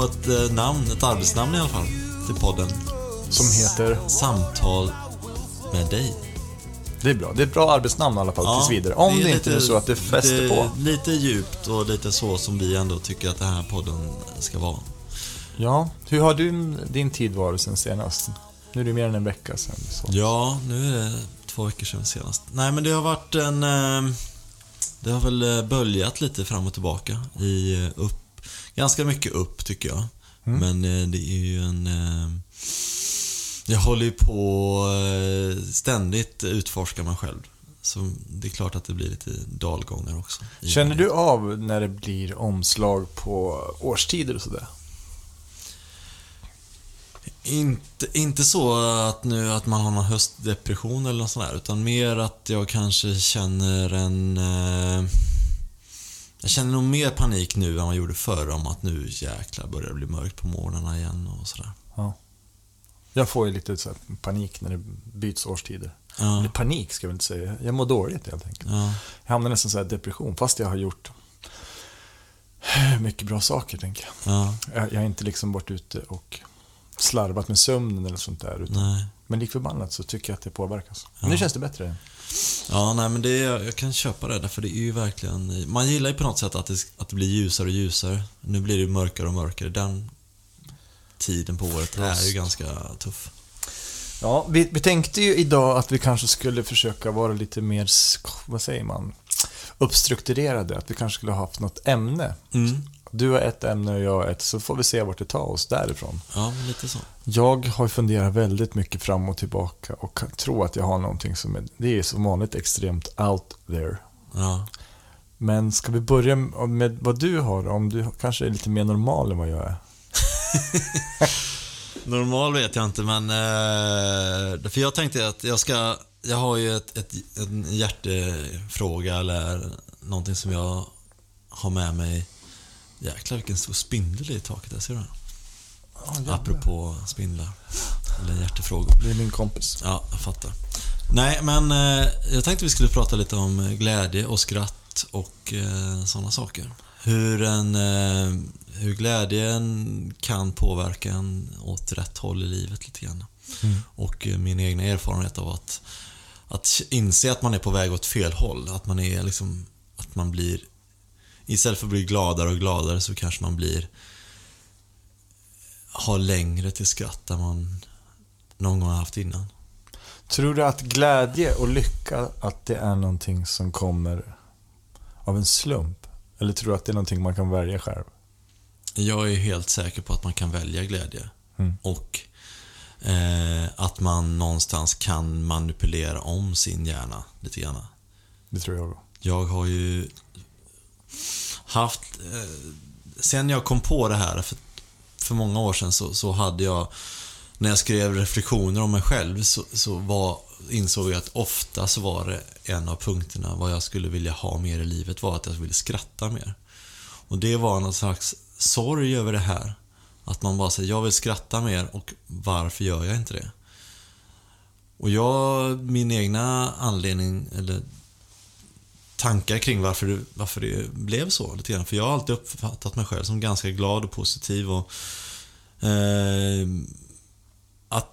på ett eh, namn, ett arbetsnamn i alla fall, till podden. Som heter... Samtal med dig. Det är bra. Det är ett bra arbetsnamn i alla fall tills vidare. Om det, är inte är så att det fäster det, på. Lite djupt och lite så som vi ändå tycker att den här podden ska vara. Ja, hur har du din tid varit sen senast? Nu är det mer än en vecka sen. Så. Ja, nu är det två veckor sedan senast. Nej, men det har varit en... eh, Det har väl eh, böljat lite fram och tillbaka i eh, upp. Ganska mycket upp tycker jag. Mm. Men eh, det är ju en... eh, Jag håller ju på eh, ständigt utforska mig själv. Så det är klart att det blir lite dalgångar också. Känner du av när det blir omslag på årstider och sådär? Inte, inte så att, nu, att man har någon höstdepression eller något sånt där, utan mer att jag kanske känner en... Eh, jag känner nog mer panik nu än vad jag gjorde förr om att nu jäklar börjar det bli mörkt på morgnarna igen och sådär. Ja. Jag får ju lite så panik när det byts årstider. Ja, Eller panik ska jag väl inte säga. Jag mår dåligt helt enkelt. ja, Jag hamnar nästan så depression, fast jag har gjort mycket bra saker, tänker jag. ja, Jag, jag är inte liksom varit ute och slarvat med sömnen eller sånt där. Utan, nej. men lik förbannat så tycker jag att det påverkas. Ja. Men nu känns det bättre. Ja, nej men det, jag kan köpa det, därför det är ju verkligen... Man gillar ju på något sätt att det, att det blir ljusare och ljusare. Nu blir det mörkare och mörkare. Den tiden på året är ju ganska tuff. Ja, vi, vi tänkte ju idag att vi kanske skulle försöka vara lite mer, vad säger man, uppstrukturerade. Att vi kanske skulle ha haft något ämne. Mm. Du har ett ämne och jag har ett, så får vi se vart det tar oss därifrån. Ja, lite så. Jag har funderat väldigt mycket fram och tillbaka och tror att jag har någonting som är, det är som vanligt extremt out there. Ja. Men ska vi börja med vad du har? Om du kanske är lite mer normal än vad jag är. Normal vet jag inte, men... Eh, för jag tänkte att jag ska... Jag har ju ett, ett, en hjärtefråga eller någonting som jag har med mig. Jäklar vilken stor spindel i taket där, ser du? Apropå spindlar. Eller hjärtefrågor. Det är min kompis. Ja, jag fattar. Nej, men eh, jag tänkte vi skulle prata lite om eh, glädje och skratt och eh, sådana saker. Hur, en, eh, hur glädjen kan påverka en åt rätt håll i livet lite grann. Mm. Och eh, min egna erfarenhet av att, att inse att man är på väg åt fel håll. Att man är liksom, att man blir Istället för att bli gladare och gladare så kanske man blir har längre till skratt än man någon gång har haft innan. Tror du att glädje och lycka, att det är någonting som kommer av en slump? Eller tror du att det är någonting man kan välja själv? Jag är helt säker på att man kan välja glädje. Mm. Och eh, att man någonstans kan manipulera om sin hjärna lite grann. Det tror jag. Jag har ju haft... Eh, sen jag kom på det här för, för många år sedan så, så hade jag... När jag skrev reflektioner om mig själv så, så var, insåg jag att ofta så var det en av punkterna vad jag skulle vilja ha mer i livet var att jag ville skratta mer. Och det var någon slags sorg över det här. Att man bara säger, jag vill skratta mer och varför gör jag inte det? Och jag, min egna anledning, eller tankar kring varför det, varför det blev så lite grann. För jag har alltid uppfattat mig själv som ganska glad och positiv och eh, att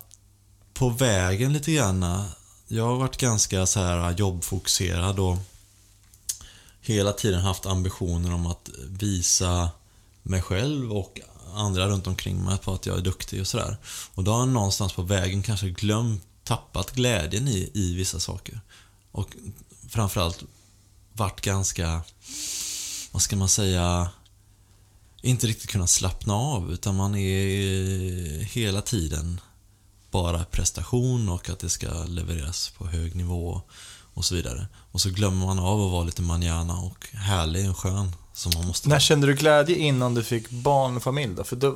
på vägen lite grann, jag har varit ganska så här jobbfokuserad och hela tiden haft ambitioner om att visa mig själv och andra runt omkring mig på att jag är duktig och sådär. Och då har jag någonstans på vägen kanske glömt, tappat glädjen i, i vissa saker. Och framförallt varit ganska, vad ska man säga, inte riktigt kunnat slappna av utan man är hela tiden bara prestation och att det ska levereras på hög nivå och så vidare. Och så glömmer man av att vara lite manjana och härlig och skön som man måste När kände du glädje innan du fick barn och familj då? För då,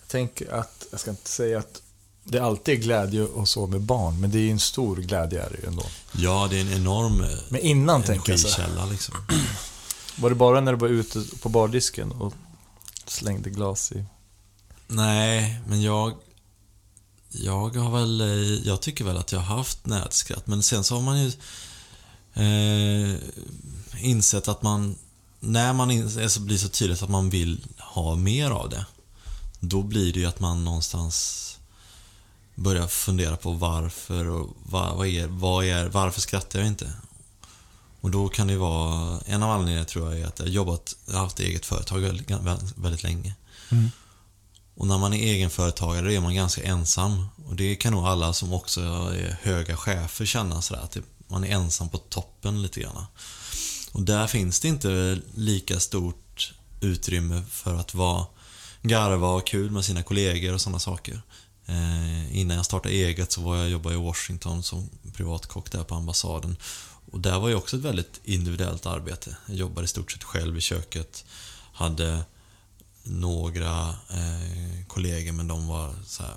jag tänker att, jag ska inte säga att det alltid är glädje och så med barn, men det är ju en stor glädje är det ju ändå. Ja, det är en enorm eh, Men innan tänker jag så här, energikälla liksom. var det bara när du var ute på bardisken och slängde glas i? Nej, men jag... Jag har väl... eh, Jag tycker väl att jag har haft nätskratt, men sen så har man ju... eh, insett att man, när man in, så blir så tydligt att man vill ha mer av det, då blir det ju att man någonstans börjar fundera på varför och vad, vad, är, vad är, varför skrattar jag inte? Och då kan det vara, en av anledningarna tror jag är att jag har jobbat, jag har haft eget företag väldigt, väldigt länge. Mm. Och när man är egenföretagare är man ganska ensam. Och det kan nog alla som också är höga chefer känna sådär, att man är ensam på toppen lite grann. Och där finns det inte lika stort utrymme för att vara garva och kul med sina kollegor och sådana saker. Eh, innan jag startade eget så var jag jobbade i Washington som privatkock där på ambassaden. Och där var ju också ett väldigt individuellt arbete. Jag jobbade i stort sett själv i köket. Hade några eh, kollegor men de var så här,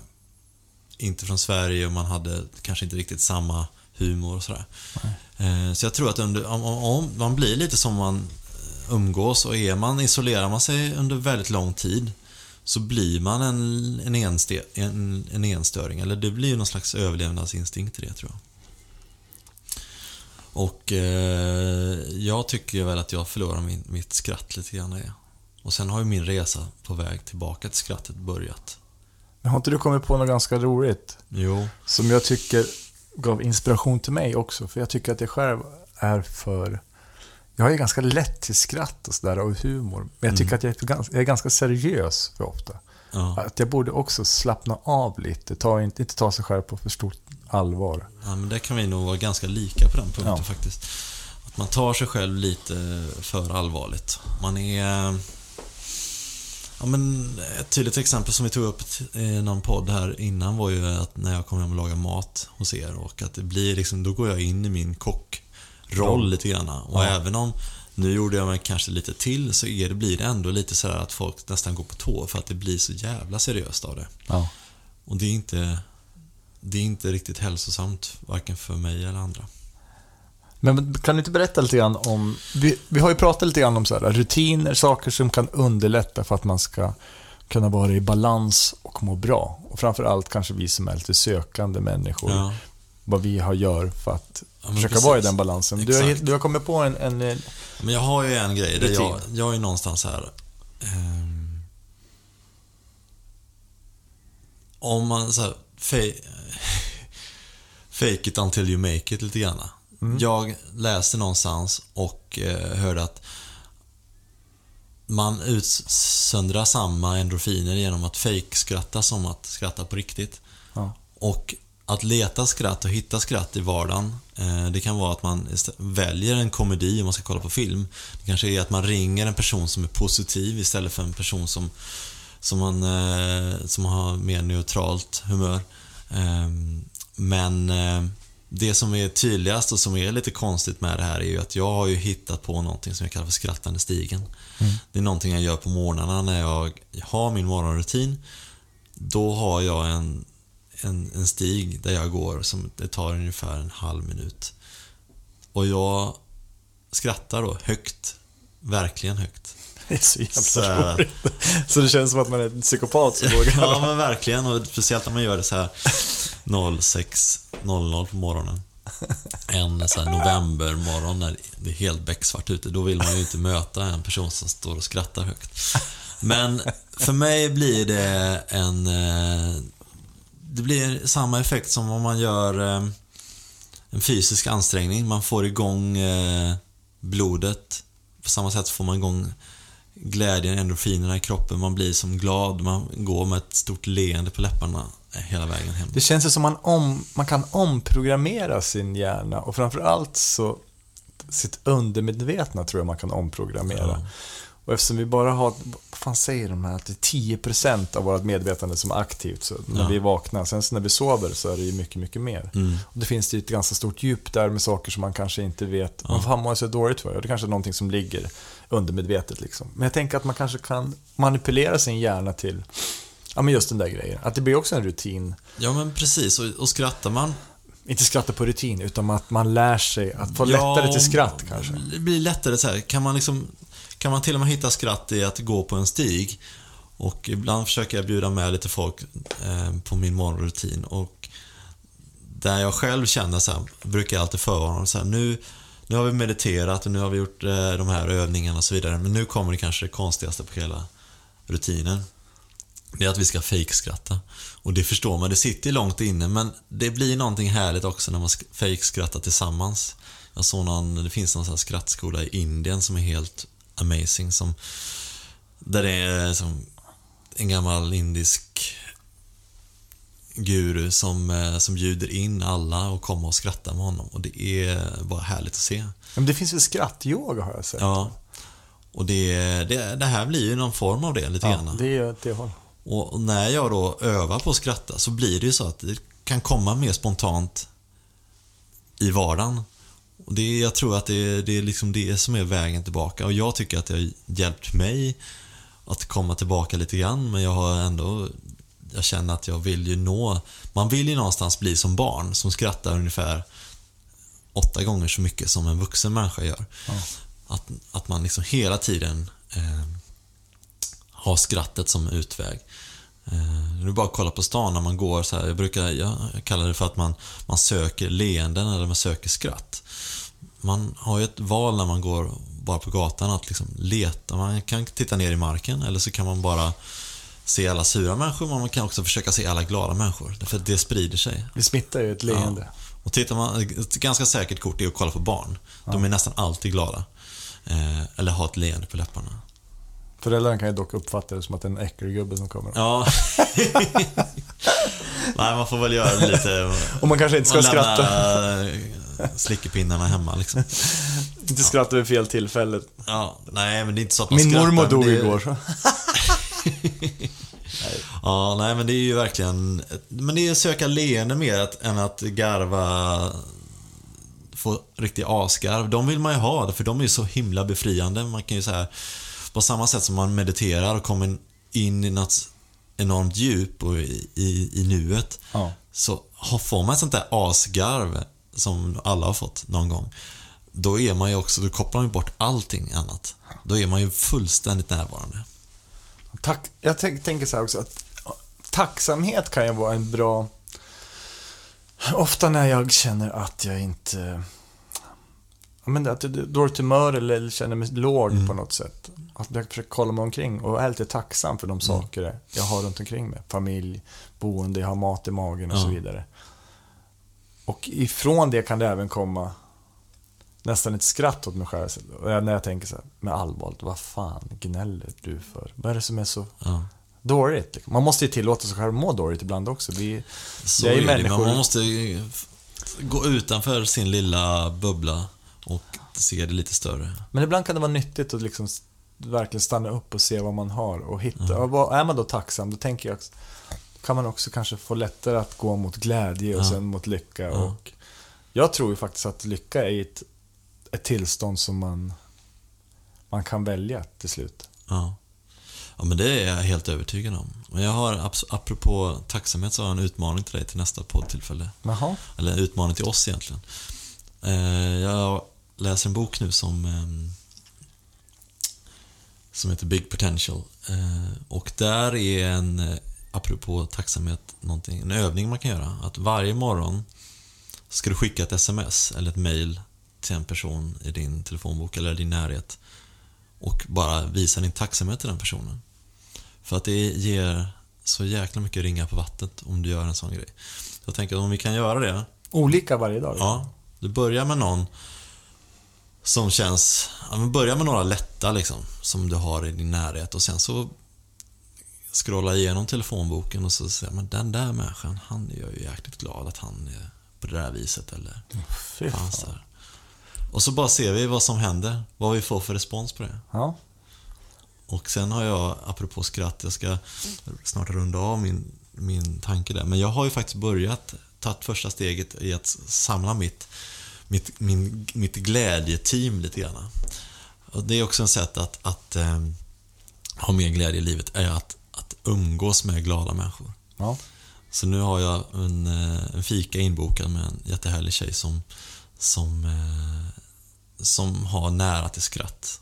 inte från Sverige och man hade kanske inte riktigt samma humor och sådär. Eh, så jag tror att under, om, om, man blir lite som man umgås och är man, isolerar man sig under väldigt lång tid så blir man en, en, enste, en, en enstöring. Eller det blir någon slags överlevnadsinstinkt i det tror jag. Och eh, jag tycker väl att jag förlorar min, mitt skratt lite grann. Är. Och sen har ju min resa på väg tillbaka till skrattet börjat. Men har inte du kommit på något ganska roligt? Jo. Som jag tycker gav inspiration till mig också. För jag tycker att jag själv är för... Jag är ganska lätt till skratt och sådär och humor. Men jag tycker mm. att jag är, jag är ganska seriös för ofta. Ja. Att jag borde också slappna av lite. Ta, inte, inte ta sig själv på för stort allvar. Ja, men där kan vi nog vara ganska lika på den punkten ja. faktiskt. Att man tar sig själv lite för allvarligt. Man är... Ja, men ett tydligt exempel som vi tog upp i någon podd här innan var ju att när jag kom hem och lagade mat hos er och att det blir liksom, då går jag in i min kockroll lite grann. Och ja. även om nu gjorde jag mig kanske lite till så är det, blir det ändå lite sådär att folk nästan går på tå för att det blir så jävla seriöst av det. Ja. Och det är inte det är inte riktigt hälsosamt, varken för mig eller andra. Men kan du inte berätta lite grann om... Vi, vi har ju pratat lite grann om så här, rutiner, saker som kan underlätta för att man ska kunna vara i balans och må bra. Och framförallt kanske vi som är lite sökande människor. Ja. Vad vi har gör för att försöka vara i den balansen. Du har, du har kommit på en... en men jag har ju en grej. Där jag, jag är någonstans här... Eh, om man så här, fake it until you make it lite grann. Mm. Jag läste någonstans och eh, hörde att man utsöndrar samma endorfiner genom att fake-skratta som att skratta på riktigt. Ja. Och att leta skratt och hitta skratt i vardagen, eh, det kan vara att man väljer en komedi om man ska kolla på film. Det kanske är att man ringer en person som är positiv istället för en person som, som, man, eh, som har mer neutralt humör. Ehm, men eh, det som är tydligast och som är lite konstigt med det här är ju att jag har ju hittat på någonting som jag kallar för skrattande stigen. Mm. Det är någonting jag gör på morgnarna när jag har min morgonrutin. Då har jag en, en, en stig där jag går som det tar ungefär en halv minut. Och jag skrattar då högt. Verkligen högt. Det är så jävla så, roligt. Så det känns som att man är en psykopat som vågar. ja, men verkligen. Och speciellt när man gör det så här 06.00 på morgonen. En så här novembermorgon när det är helt becksvart ute. Då vill man ju inte möta en person som står och skrattar högt. Men för mig blir det en... Det blir samma effekt som om man gör eh, en fysisk ansträngning. Man får igång eh, blodet. På samma sätt får man igång glädjen, endorfinerna i kroppen. Man blir som glad. Man går med ett stort leende på läpparna hela vägen hem. Det känns som man, om, man kan omprogrammera sin hjärna och framförallt så sitt undermedvetna tror jag man kan omprogrammera. Ja. Och eftersom vi bara har, vad fan säger de här, att det är 10% av vårt medvetande som är aktivt så när ja. vi vaknar. Sen så när vi sover så är det ju mycket, mycket mer. Mm. Och det finns det ett ganska stort djup där med saker som man kanske inte vet. Ja. Vad fan mår jag så dåligt för? Det kanske är någonting som ligger undermedvetet. Liksom. Men jag tänker att man kanske kan manipulera sin hjärna till Ja, men just den där grejen. Att det blir också en rutin. Ja, men precis. Och, och skrattar man inte skratta på rutin, utan att man lär sig att få ja, lättare till skratt kanske. Det blir lättare så här. Kan man liksom kan man till och med hitta skratt i att gå på en stig. Och ibland försöker jag bjuda med lite folk eh, på min morgonrutin. Och där jag själv känner så här, brukar jag alltid förvarna så här, nu, nu har vi mediterat och nu har vi gjort eh, de här övningarna och så vidare. Men nu kommer det kanske det konstigaste på hela rutinen. Det är att vi ska fejkskratta. Och det förstår man, det sitter långt inne men det blir någonting härligt också när man fejkskrattar tillsammans. Jag såg någon, det finns någon sån här skrattskola i Indien som är helt amazing. Som, där det är som en gammal indisk guru som, eh, som bjuder in alla och kommer och skrattar med honom. Och det är bara härligt att se. Men det finns väl skrattyoga har jag sett? Ja. Och det, det, det här blir ju någon form av det lite Ja, grann. det är åt det. Och och när jag då övar på att skratta så blir det ju så att det kan komma mer spontant i vardagen. Och det, jag tror att det, det är liksom det som är vägen tillbaka. Och jag tycker att det har hjälpt mig att komma tillbaka lite grann. Men jag har ändå... Jag känner att jag vill ju nå... Man vill ju någonstans bli som barn som skrattar ungefär åtta gånger så mycket som en vuxen människa gör. Ja. Att, att man liksom hela tiden eh, har skrattet som utväg. Eh, är bara kolla på stan när man går så här. Jag brukar jag kallar det för att man, man söker leenden eller man söker skratt. Man har ju ett val när man går bara på gatan att liksom leta. Man kan titta ner i marken eller så kan man bara se alla sura människor men man kan också försöka se alla glada människor. Därför att det sprider sig. Det smittar ju ett leende. Och tittar man, ett ganska säkert kort är att kolla på barn. De är nästan alltid glada. Eh, eller har ett leende på läpparna. Föräldrarna kan ju dock uppfatta det som att det är en äckelgubbe som kommer. Ja. Nej, man får väl göra det lite... Och man kanske inte ska man skratta. slickepinnarna hemma liksom. Inte skratta vid fel tillfälle. Ja, nej, men det är inte så att man Min skrattar, mormor men dog är- igår. Så. Ja, nej men det är ju verkligen... Men det är söka leende mer att, än att garva... Få riktig asgarv. De vill man ju ha, för de är ju så himla befriande. Man kan ju säga På samma sätt som man mediterar och kommer in i något enormt djup och i, i, i nuet. Ja. Så har- får man ett sånt där asgarv som alla har fått någon gång. Då är man ju också, då kopplar man ju bort allting annat. Då är man ju fullständigt närvarande. Tack, jag tänk, tänker så här också att tacksamhet kan ju vara en bra... Ofta när jag känner att jag inte... Ja, men att jag är dåligt humör eller känner mig låg på något sätt. Att jag försöker kolla mig omkring och är lite tacksam för de saker jag har runt omkring mig. Familj, boende, jag har mat i magen och Ja. så vidare. Och ifrån det kan det även komma nästan ett skratt åt mig själv. När jag tänker så här, med allvar, vad fan gnäller du för? Vad är det som är så Ja. dåligt? liksom? Man måste ju tillåta sig själv må dåligt ibland också. Vi, Så är ju människor. Man måste ju gå utanför sin lilla bubbla och se det lite större. Men ibland kan det vara nyttigt att liksom verkligen stanna upp och se vad man har och hitta. Och vad- är man då tacksam, då tänker jag också, kan man också kanske få lättare att gå mot glädje och Ja. sen mot lycka. Ja. Och jag tror ju faktiskt att lycka är ett, ett tillstånd som man, man kan välja till slut. Ja. ja, men det är jag helt övertygad om. Men jag har, apropå tacksamhet, så har jag en utmaning till dig till nästa poddtillfälle. Jaha. Eller en utmaning till oss egentligen. Eh, Jag läser en bok nu som ehm, som heter Big Potential. Eh, Och där är en, eh, apropå tacksamhet, någonting, en övning man kan göra. Att varje morgon ska du skicka ett sms eller ett mail till en person i din telefonbok eller din närhet och bara visa din tacksamhet till den personen. För att det ger så jäkla mycket ringar på vattnet om du gör en sån grej. Jag tänker att om vi kan göra det Olika varje dag. Ja, du börjar med någon som känns... Ja, men börja med några lätta liksom, som du har i din närhet och sen så scrolla igenom telefonboken och så säger men den där människan, han är jag ju jäkligt glad att han är på det där viset eller Fy fan så. Och så bara ser vi vad som händer, vad vi får för respons på det. Ja. Och sen har jag, apropå skratt, jag ska snart runda av min, min tanke där. Men jag har ju faktiskt börjat, tagit första steget i att samla mitt, mitt, min, mitt glädjeteam lite grann. Och det är också ett sätt att, att eh, ha mer glädje i livet, är att, att umgås med glada människor. ja. Så nu har jag en, eh, en fika inbokad med en jättehärlig tjej som, som, eh, som har nära till skratt.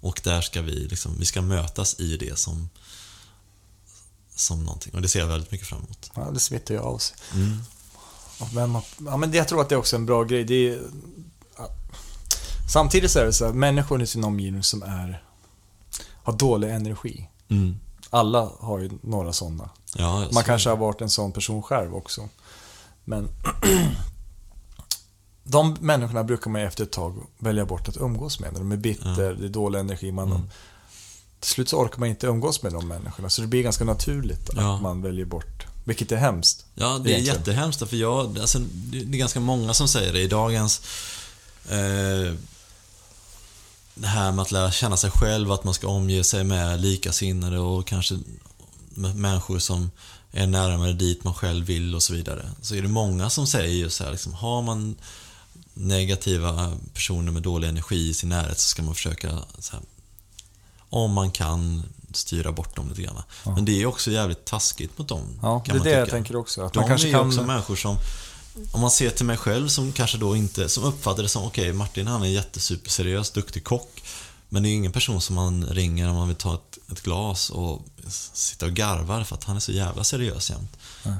Och där ska vi, liksom, vi ska mötas i det som, som någonting. Och det ser jag väldigt mycket fram emot. ja, det smittar ju av sig. Mm. Vem har, ja, men jag tror att det är också en bra grej. Det är, Samtidigt så är det så här, människor i sin omgivning som är, har dålig energi. Mm. Alla har ju några sådana. Ja, Man kanske har varit en sån person själv också. Men de människorna brukar man efter ett tag välja bort att umgås med. De är bitter, det är dålig energi. Man, Mm. Till slut så orkar man inte umgås med de människorna. Så det blir ganska naturligt Ja. att man väljer bort. Vilket är hemskt. Ja, det är Egentligen. jättehemskt för jag, alltså, det är ganska många som säger det i dagens eh, det här med att lära känna sig själv, att man ska omge sig med likasinnade och kanske människor som är närmare dit man själv vill och så vidare. Så är det många som säger just så här, liksom, har man negativa personer med dålig energi i sin närhet så ska man försöka, här, om man kan, styra bort dem lite grann. Ja. Men det är också jävligt taskigt mot dem. Ja, det är det jag tycka. tänker också. Att De man kanske är ju kan... också människor som, om man ser till mig själv som kanske då inte, som uppfattar det som, okej Martin han är jättesuperseriös, duktig kock. Men det är ingen person som man ringer om man vill ta ett, ett glas och sitta och garvar för att han är så jävla seriös jämt. Nej.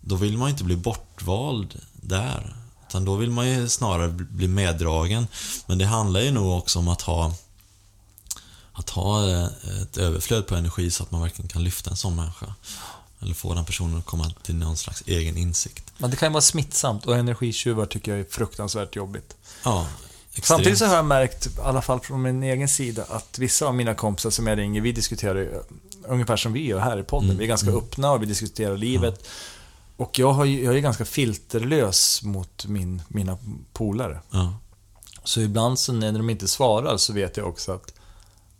Då vill man ju inte bli bortvald där. Utan då vill man ju snarare bli meddragen. Men det handlar ju nog också om att ha att ha eh, ett överflöd på energi så att man verkligen kan lyfta en sån människa. Eller få den personen att komma till någon slags egen insikt. Men det kan ju vara smittsamt och energitjuvar tycker jag är fruktansvärt jobbigt. Ja, extremt. Samtidigt så har jag märkt, i alla fall från min egen sida, att vissa av mina kompisar som jag ringer, vi diskuterar ju ungefär som vi gör här i podden. Mm, Vi är ganska mm. öppna och vi diskuterar livet. Och jag, har jag är ganska filterlös mot min, mina polare. Ja, Så ibland så när de inte svarar så vet jag också att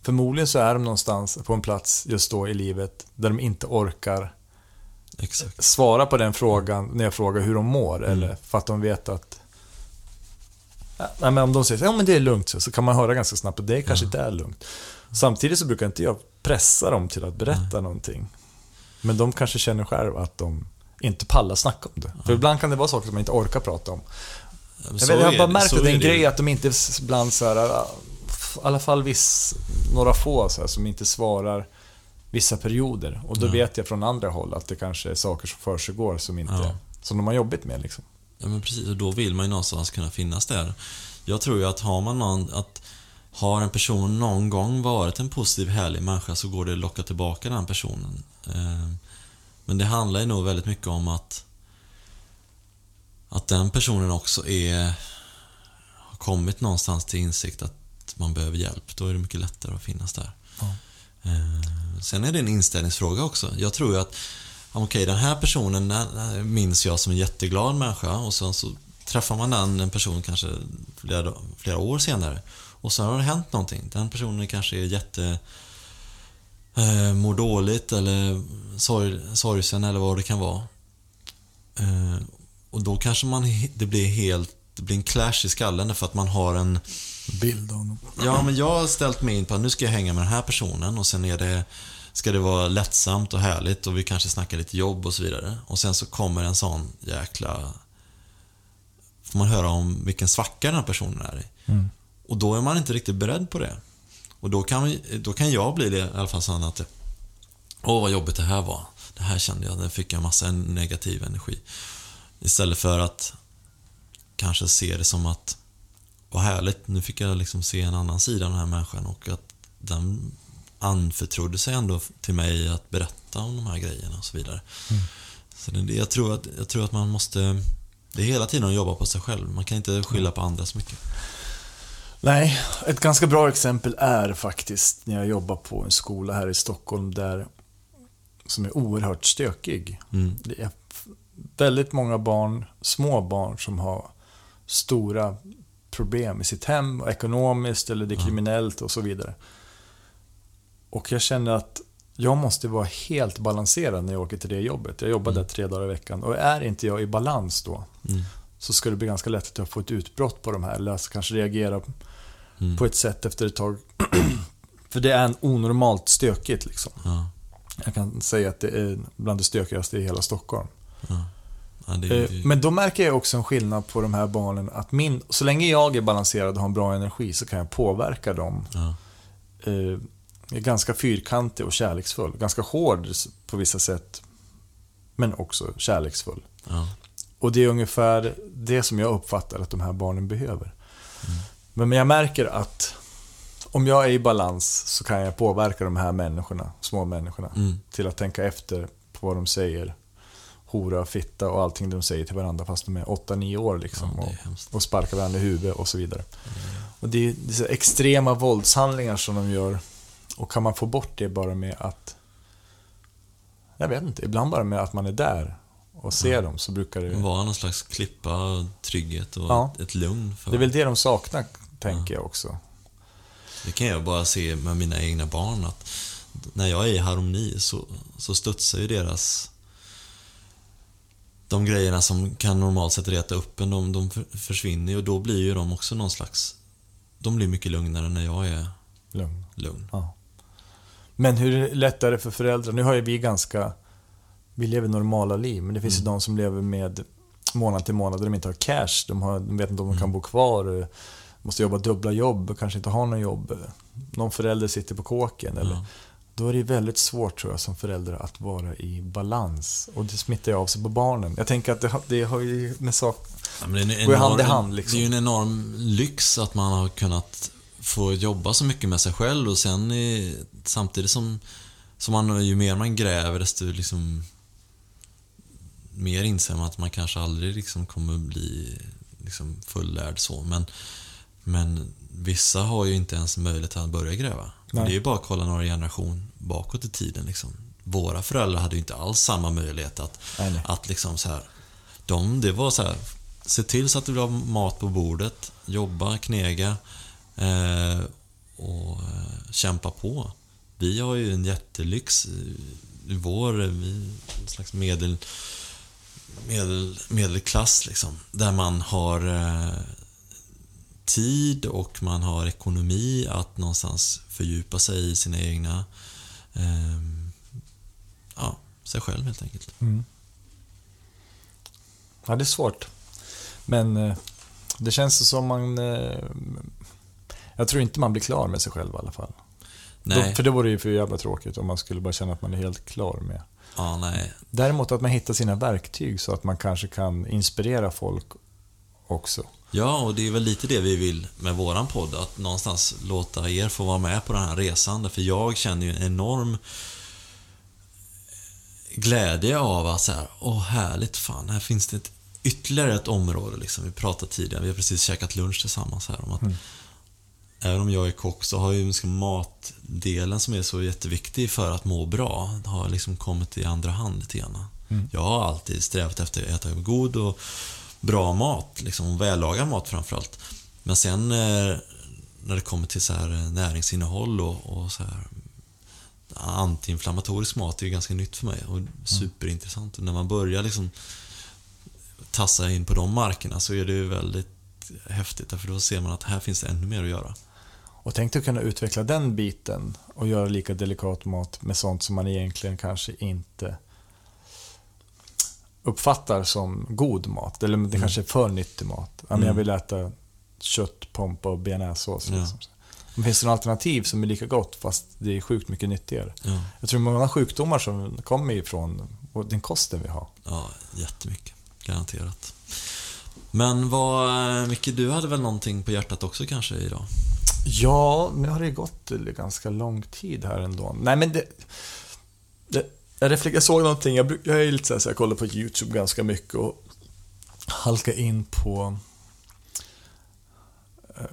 förmodligen så är de någonstans på en plats just då i livet där de inte orkar exakt. svara på den frågan när jag frågar hur de mår. Mm. Eller för att de vet att... Ja, Nej, men om de säger så, ja men det är lugnt, så kan man höra ganska snabbt att det kanske Ja. inte är lugnt. Samtidigt så brukar inte jag pressa dem till att berätta någonting. Men de kanske känner själv att de inte pallar snacka om det. För ibland kan det vara saker som man inte orkar prata om. Jag, Så vet, jag har bara märkt att det är en grej att de inte ibland så här, i alla fall viss, några få så här, som inte svarar vissa perioder. Och då Ja. vet jag från andra håll att det kanske är saker som försiggår som inte, Ja. som de har jobbigt med liksom. Ja men precis, och då vill man ju någonstans kunna finnas där. Jag tror ju att har man någon, att har en person någon gång varit en positiv, härlig människa så går det att locka tillbaka den personen. Eh, Men det handlar ju nog väldigt mycket om att att den personen också är har kommit någonstans till insikt att man behöver hjälp. Då är det mycket lättare att finnas där. Ja. Eh, Sen är det en inställningsfråga också. Jag tror ju att okej, den här personen minns jag som en jätteglad människa och sen så träffar man den en person kanske flera, flera år senare och så har det hänt någonting. Den personen kanske är jätte eh, mår dåligt eller sorg, sorgsen eller vad det kan vara. Eh, och då kanske man, det blir helt, det blir en clash i skallen för att man har en Bild av honom. Ja, men jag har ställt mig in på att nu ska jag hänga med den här personen och sen är det Ska det vara lättsamt och härligt och vi kanske snackar lite jobb och så vidare. Och sen så kommer en sån jäkla... Får man höra om vilken svacka den här personen är i. Mm. Och då är man inte riktigt beredd på det. Och då kan, då kan jag bli det i alla fall sån att Åh, vad jobbigt det här var. Det här kände jag, där fick jag massa negativ energi. Istället för att kanske se det som att vad härligt, nu fick jag liksom se en annan sida av den här människan och att den anförtrodde sig ändå till mig att berätta om de här grejerna och så vidare. Mm. Så det, jag, tror att, jag tror att man måste... Det är hela tiden att jobba på sig själv. Man kan inte skylla på andra så mycket. Nej, ett ganska bra exempel är faktiskt när jag jobbar på en skola här i Stockholm där som är oerhört stökig. Mm. Det är väldigt många barn, små barn, som har stora problem i sitt hem, ekonomiskt eller det är Ja. kriminellt och så vidare. Och jag känner att jag måste vara helt balanserad när jag åker till det jobbet. Jag jobbar Mm. där tre dagar i veckan. Och är inte jag i balans då, Mm. så ska det bli ganska lätt att jag får ett utbrott på de här. Eller alltså kanske reagera Mm. på ett sätt efter ett tag. För det är en onormalt stökigt liksom. Ja. Jag kan säga att det är bland det stökigaste i hela Stockholm. Ja. Ja, är. Eh, Men då märker jag också en skillnad på de här barnen. Att min, så länge jag är balanserad och har en bra energi så kan jag påverka dem. ja. Eh, Jag är ganska fyrkantig och kärleksfull. Ganska hård på vissa sätt. Men också kärleksfull. Ja. Och det är ungefär det som jag uppfattar att de här barnen behöver. Men jag märker att om jag är i balans så kan jag påverka de här människorna, små människorna, Mm. till att tänka efter på vad de säger. Hora, fitta och allting de säger till varandra fast de är 8-9 år liksom. Ja, och, och sparkar varandra i huvudet och så vidare. Och det är, det är extrema våldshandlingar som de gör. Och kan man få bort det bara med att... Jag vet inte, ibland bara med att man är där och ser dem så brukar det... Vara någon slags klippa, trygghet och Ja. ett lugn. För Det är väl det de saknar, tänker jag också. Det kan jag bara se med mina egna barn att när jag är i harmoni så, så studsar ju deras... De grejerna som kan normalt sett reta upp en, de, de för- försvinner ju och då blir ju de också någon slags... De blir mycket lugnare när jag är Lugn. lugn. Ja. Men hur är det för föräldrar? Nu har ju vi ganska... Vi lever normala liv, men det finns ju de som lever med månad till månad där de inte har cash. De, har, de vet inte om de kan bo kvar, måste jobba dubbla jobb, kanske inte har något jobb. Någon förälder sitter på kåken. Eller, Ja. Då är det väldigt svårt tror jag som förälder att vara i balans. Och det smittar ju av sig på barnen. Jag tänker att det, har- det har ju med sak... Ja, det är Går hand i hand, liksom. Det är ju en enorm lyx att man har kunnat få jobba så mycket med sig själv och sen i, samtidigt som, som man, ju mer man gräver desto liksom mer inser man att man kanske aldrig liksom kommer bli liksom fullärd så. Men, men vissa har ju inte ens möjlighet att börja gräva. Nej. Det är ju bara att kolla några generation bakåt i tiden. Liksom. Våra föräldrar hade ju inte alls samma möjlighet att, Nej, nej. att liksom så här, de, det var så här, se till så att det blev mat på bordet, jobba, knega eh, och eh, kämpa på. Vi har ju en jättelyx i vår, vi, en slags medel, medel, medelklass liksom, där man har eh, tid och man har ekonomi att någonstans fördjupa sig i sina egna, eh, ja, sig själv helt enkelt. Mm. Ja, det är svårt. Men eh, det känns som man... Eh, jag tror inte man blir klar med sig själv i alla fall. Nej, Då, för det vore ju för jävla tråkigt om man skulle bara känna att man är helt klar med. ja, nej. Däremot att man hittar sina verktyg så att man kanske kan inspirera folk också. Ja, och det är väl lite det vi vill med våran podd, att någonstans låta er få vara med på den här resan. För jag känner ju en enorm glädje av att så här, åh härligt fan, här finns det ett, ytterligare ett område liksom. Vi pratade tidigare, vi har precis käkat lunch tillsammans här om att Även om jag är kock så har ju liksom matdelen som är så jätteviktig för att må bra, har liksom kommit i andra hand lite grann. Jag har alltid strävat efter att äta god och bra mat, liksom vällagad mat framförallt. Men sen eh, när det kommer till så här eh, näringsinnehåll och, och så här antiinflammatorisk mat är ju ganska nytt för mig och superintressant. Och när man börjar liksom tassa in på de markerna så är det ju väldigt häftigt för då ser man att här finns det ännu mer att göra. Och tänk dig att kunna utveckla den biten och göra lika delikat mat med sånt som man egentligen kanske inte uppfattar som god mat. Eller det kanske är för nyttig mat. Men Jag Mm. vill äta kött, pompa och bearnaisesås. Ja. Liksom. Men finns det något alternativ som är lika gott fast det är sjukt mycket nyttigare? Ja, Jag tror många sjukdomar som kommer ifrån den kosten vi har. ja jättemycket. Garanterat. Men vad, Micke, du hade väl någonting på hjärtat också kanske idag? Ja, nu har det gått ganska lång tid här ändå. Nej, men det... det jag, reflekter, jag såg någonting, jag, jag är lite så här, så jag kollar på YouTube ganska mycket och halkar in på eh,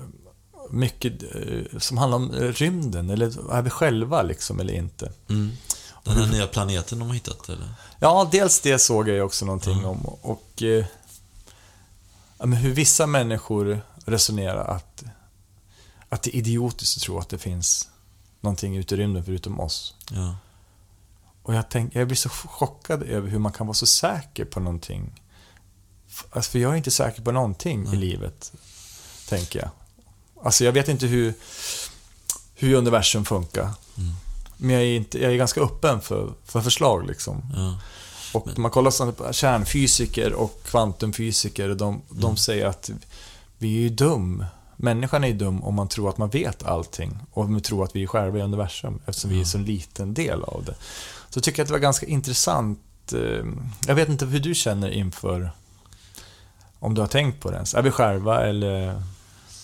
mycket eh, som handlar om rymden, eller är vi själva liksom eller inte? Mm. Den här nya planeten de har hittat, eller? Ja, dels det såg jag också någonting om. Och eh, hur vissa människor resonerar att, att det är idiotiskt att tro att det finns någonting ute i rymden förutom oss. Ja. Och jag, tänk, jag blir så chockad över hur man kan vara så säker på någonting. Alltså, för jag är inte säker på någonting i livet, tänker jag. Alltså jag vet inte hur, hur universum funkar. Men jag är, inte, jag är ganska öppen för, för förslag liksom. Ja. Och när man kollar sådana på kärnfysiker och kvantumfysiker, de, de säger att vi är ju dum. Människan är ju dum om man tror att man vet allting och om vi tror att vi är själva i universum eftersom vi är en så liten del av det. Så tycker jag att det var ganska intressant. Eh, jag vet inte hur du känner inför om du har tänkt på det ens. Är vi själva eller?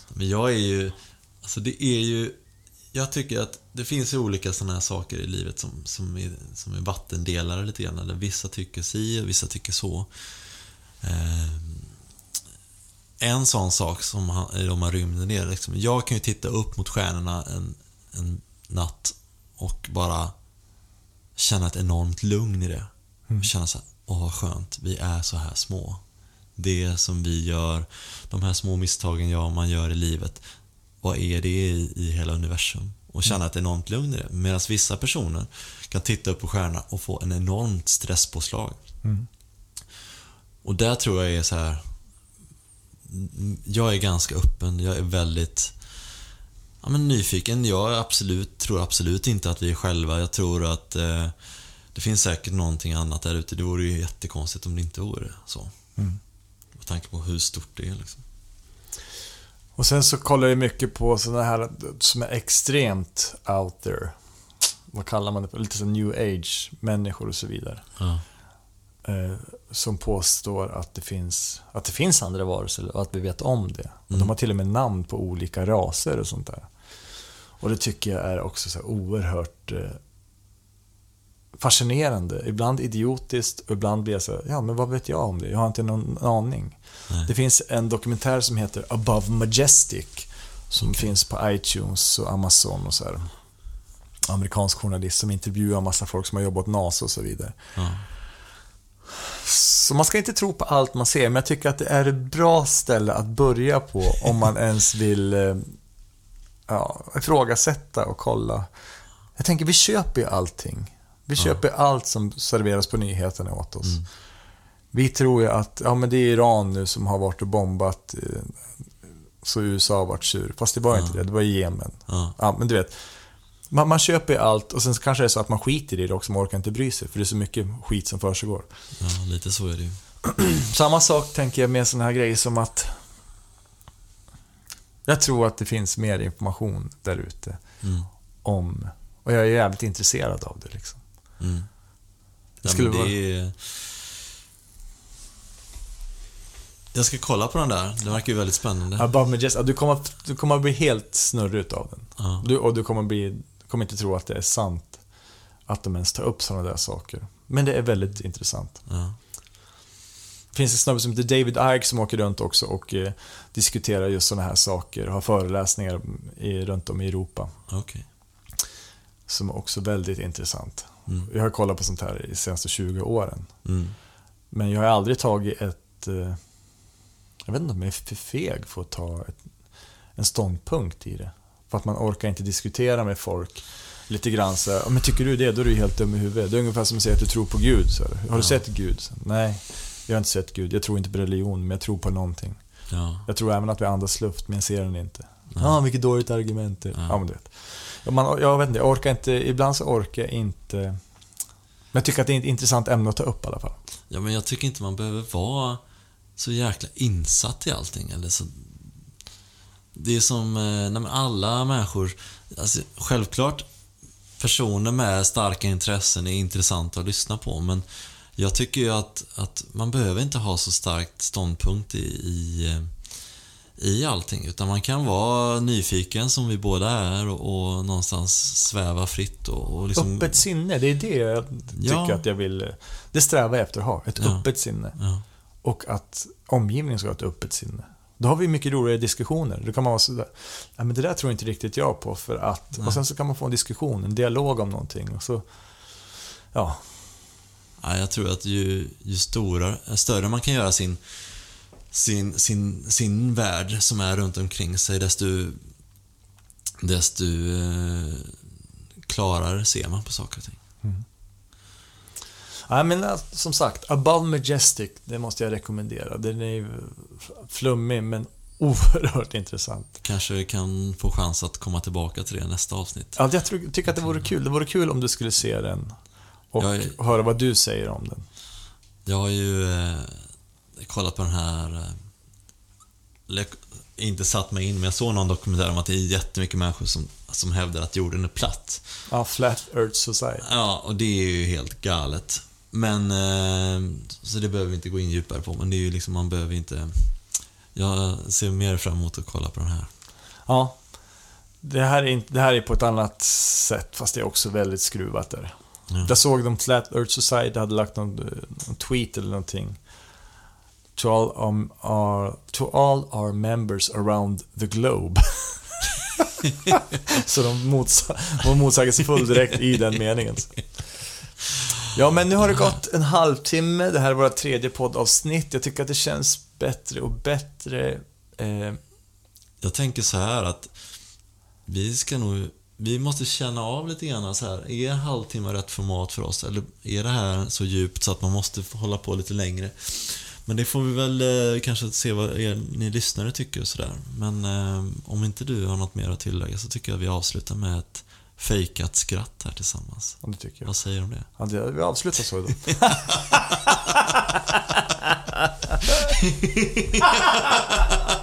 Men jag är ju, alltså det är ju, jag tycker att det finns ju olika sådana här saker i livet som, som, är, som är vattendelare lite grann. Där vissa tycker si och vissa tycker så. Eh, en sån sak som han, är om man rymden är liksom, jag kan ju titta upp mot stjärnorna en, en natt och bara känna ett enormt lugn i det. Och känna så här, åh vad skönt, vi är så här små. Det som vi gör, de här små misstagen jag man gör i livet, vad är det i, i hela universum? Och känna ett enormt lugn i det. Medan vissa personer kan titta upp på stjärnorna och få en enormt stresspåslag. Mm. Och där tror jag är så här. Jag är ganska öppen, jag är väldigt ja, men nyfiken. Jag absolut, tror absolut inte att vi är själva. Jag tror att eh, det finns säkert någonting annat där ute. Det vore ju jättekonstigt om det inte vore så. Mm. Med tanke på hur stort det är. Liksom. Och sen så kollar jag mycket på sådana här som är extremt out there. Vad kallar man det? Lite som new age människor och så vidare. Ja. Eh, som påstår att det, finns, att det finns andra varelser och att vi vet om det. Mm. De har till och med namn på olika raser och sånt där. Och det tycker jag är också så oerhört eh, fascinerande. Ibland idiotiskt och ibland blir jag så här, ja men vad vet jag om det? Jag har inte någon aning. Nej. Det finns en dokumentär som heter Above Majestic. Som Okej. finns på iTunes och Amazon och så här. Amerikansk journalist som intervjuar massa folk som har jobbat NASA och så vidare. Ja. Så man ska inte tro på allt man ser, men jag tycker att det är ett bra ställe att börja på om man ens vill eh, ja, ifrågasätta och kolla. Jag tänker, vi köper ju allting. Vi köper allt som serveras på nyheterna åt oss. Mm. Vi tror ju att ja, men det är Iran nu som har varit och bombat eh, så USA har varit sur. Fast det var inte Ja. det, det var Jemen. Ja. Ja, men du vet. Man, man köper ju allt och sen kanske det är så att man skiter i det också, man orkar inte bry sig. För det är så mycket skit som försiggår. ja, lite så är det ju. Samma sak tänker jag med sådana här grejer som att jag tror att det finns mer information där ute Mm. om, och jag är jävligt intresserad av det liksom. Mm. Det skulle vara- det är... Jag ska kolla på den där. Den verkar ju väldigt spännande. Above Majestic, du, kommer, du kommer bli helt snurrig utav den. Ja. Du, och du kommer, bli, du kommer inte tro att det är sant att de ens tar upp sådana där saker. Men det är väldigt intressant. Ja. Det finns en snubbe som heter David Icke som åker runt också och eh, diskuterar just sådana här saker. Har föreläsningar i, runt om i Europa. Okej. Som är också väldigt intressant. Mm. Jag har kollat på sånt här de senaste 20 åren. Mm. Men jag har aldrig tagit ett... eh, Jag vet inte om jag är för feg för att ta ett, en ståndpunkt i det. För att man orkar inte diskutera med folk lite grann så här, "Ja, men tycker du det, då är du helt dum i huvudet. Det är ungefär som att säga att du tror på Gud. Så här. Har du Ja. sett Gud? Så, Nej, jag har inte sett Gud. Jag tror inte på religion, men jag tror på någonting. Ja. Jag tror även att vi andas luft, men jag ser den inte. Ja, ah, vilket dåligt argument det. Ja. Ja, men du vet. Man, jag vet inte, jag orkar inte, ibland så orkar jag inte. Men jag tycker att det är ett intressant ämne att ta upp i alla fall. ja, men jag tycker inte man behöver vara så jäkla insatt i allting. Eller så... Det är som, eh, nej, alla människor, alltså, självklart personer med starka intressen är intressanta att lyssna på, men jag tycker ju att, att man behöver inte ha så starkt ståndpunkt i, i, eh, i allting, utan man kan vara nyfiken som vi båda är och, och någonstans sväva fritt och, och liksom... Öppet sinne, det är det jag tycker Ja. att jag vill... Det strävar jag efter att ha, ett Ja. öppet sinne. Ja, Och att omgivningen ska ha ett öppet sinne. Då har vi mycket roligare diskussioner. Då kan man vara sådär, nej men det där tror inte riktigt jag på för att... Nej. Och sen så kan man få en diskussion, en dialog om någonting. Och så, ja, Ja, jag tror att ju, ju stora, större man kan göra sin, sin, sin, sin värld som är runt omkring sig, desto, desto eh, klarare ser man på saker och ting. Nej, men äh, som sagt, Above Majestic, det måste jag rekommendera. Den är ju flummig, men oerhört intressant. Kanske vi kan få chans att komma tillbaka till det i nästa avsnitt. Ja, jag tycker att det vore kul. Det vore kul om du skulle se den och är- höra vad du säger om den. Jag har ju eh, kollat på den här... Eh, inte satt mig in, men jag såg någon dokumentär om att det är jättemycket människor som, som hävdar att jorden är platt. Ja, Flat Earth Society. Ja, och det är ju helt galet. Men, eh, så det behöver vi inte gå in djupare på, men det är ju liksom, man behöver inte... Jag ser mer fram emot att kolla på den här. Ja. Det här, är inte, det här är på ett annat sätt, fast det är också väldigt skruvat där. Ja. Jag såg de Flat Earth Society hade lagt någon, någon tweet eller någonting. To all, um, our, to all our members around the globe. Så de motsa var motsägelsefull direkt i den meningen. Ja, men nu har det gått en halvtimme. Det här är våra tredje poddavsnitt. Jag tycker att det känns bättre och bättre. Eh, Jag tänker så här att vi ska nog... Vi måste känna av lite grann så här. Är en halvtimme rätt format för oss? Eller är det här så djupt så att man måste hålla på lite längre? Men det får vi väl eh, kanske se vad er, ni lyssnare tycker och sådär. Men eh, om inte du har något mer att tillägga så tycker jag vi avslutar med ett fejkat skratt här tillsammans. ja, det tycker jag. Vad säger du om det? Ja, det, vi avslutar så då.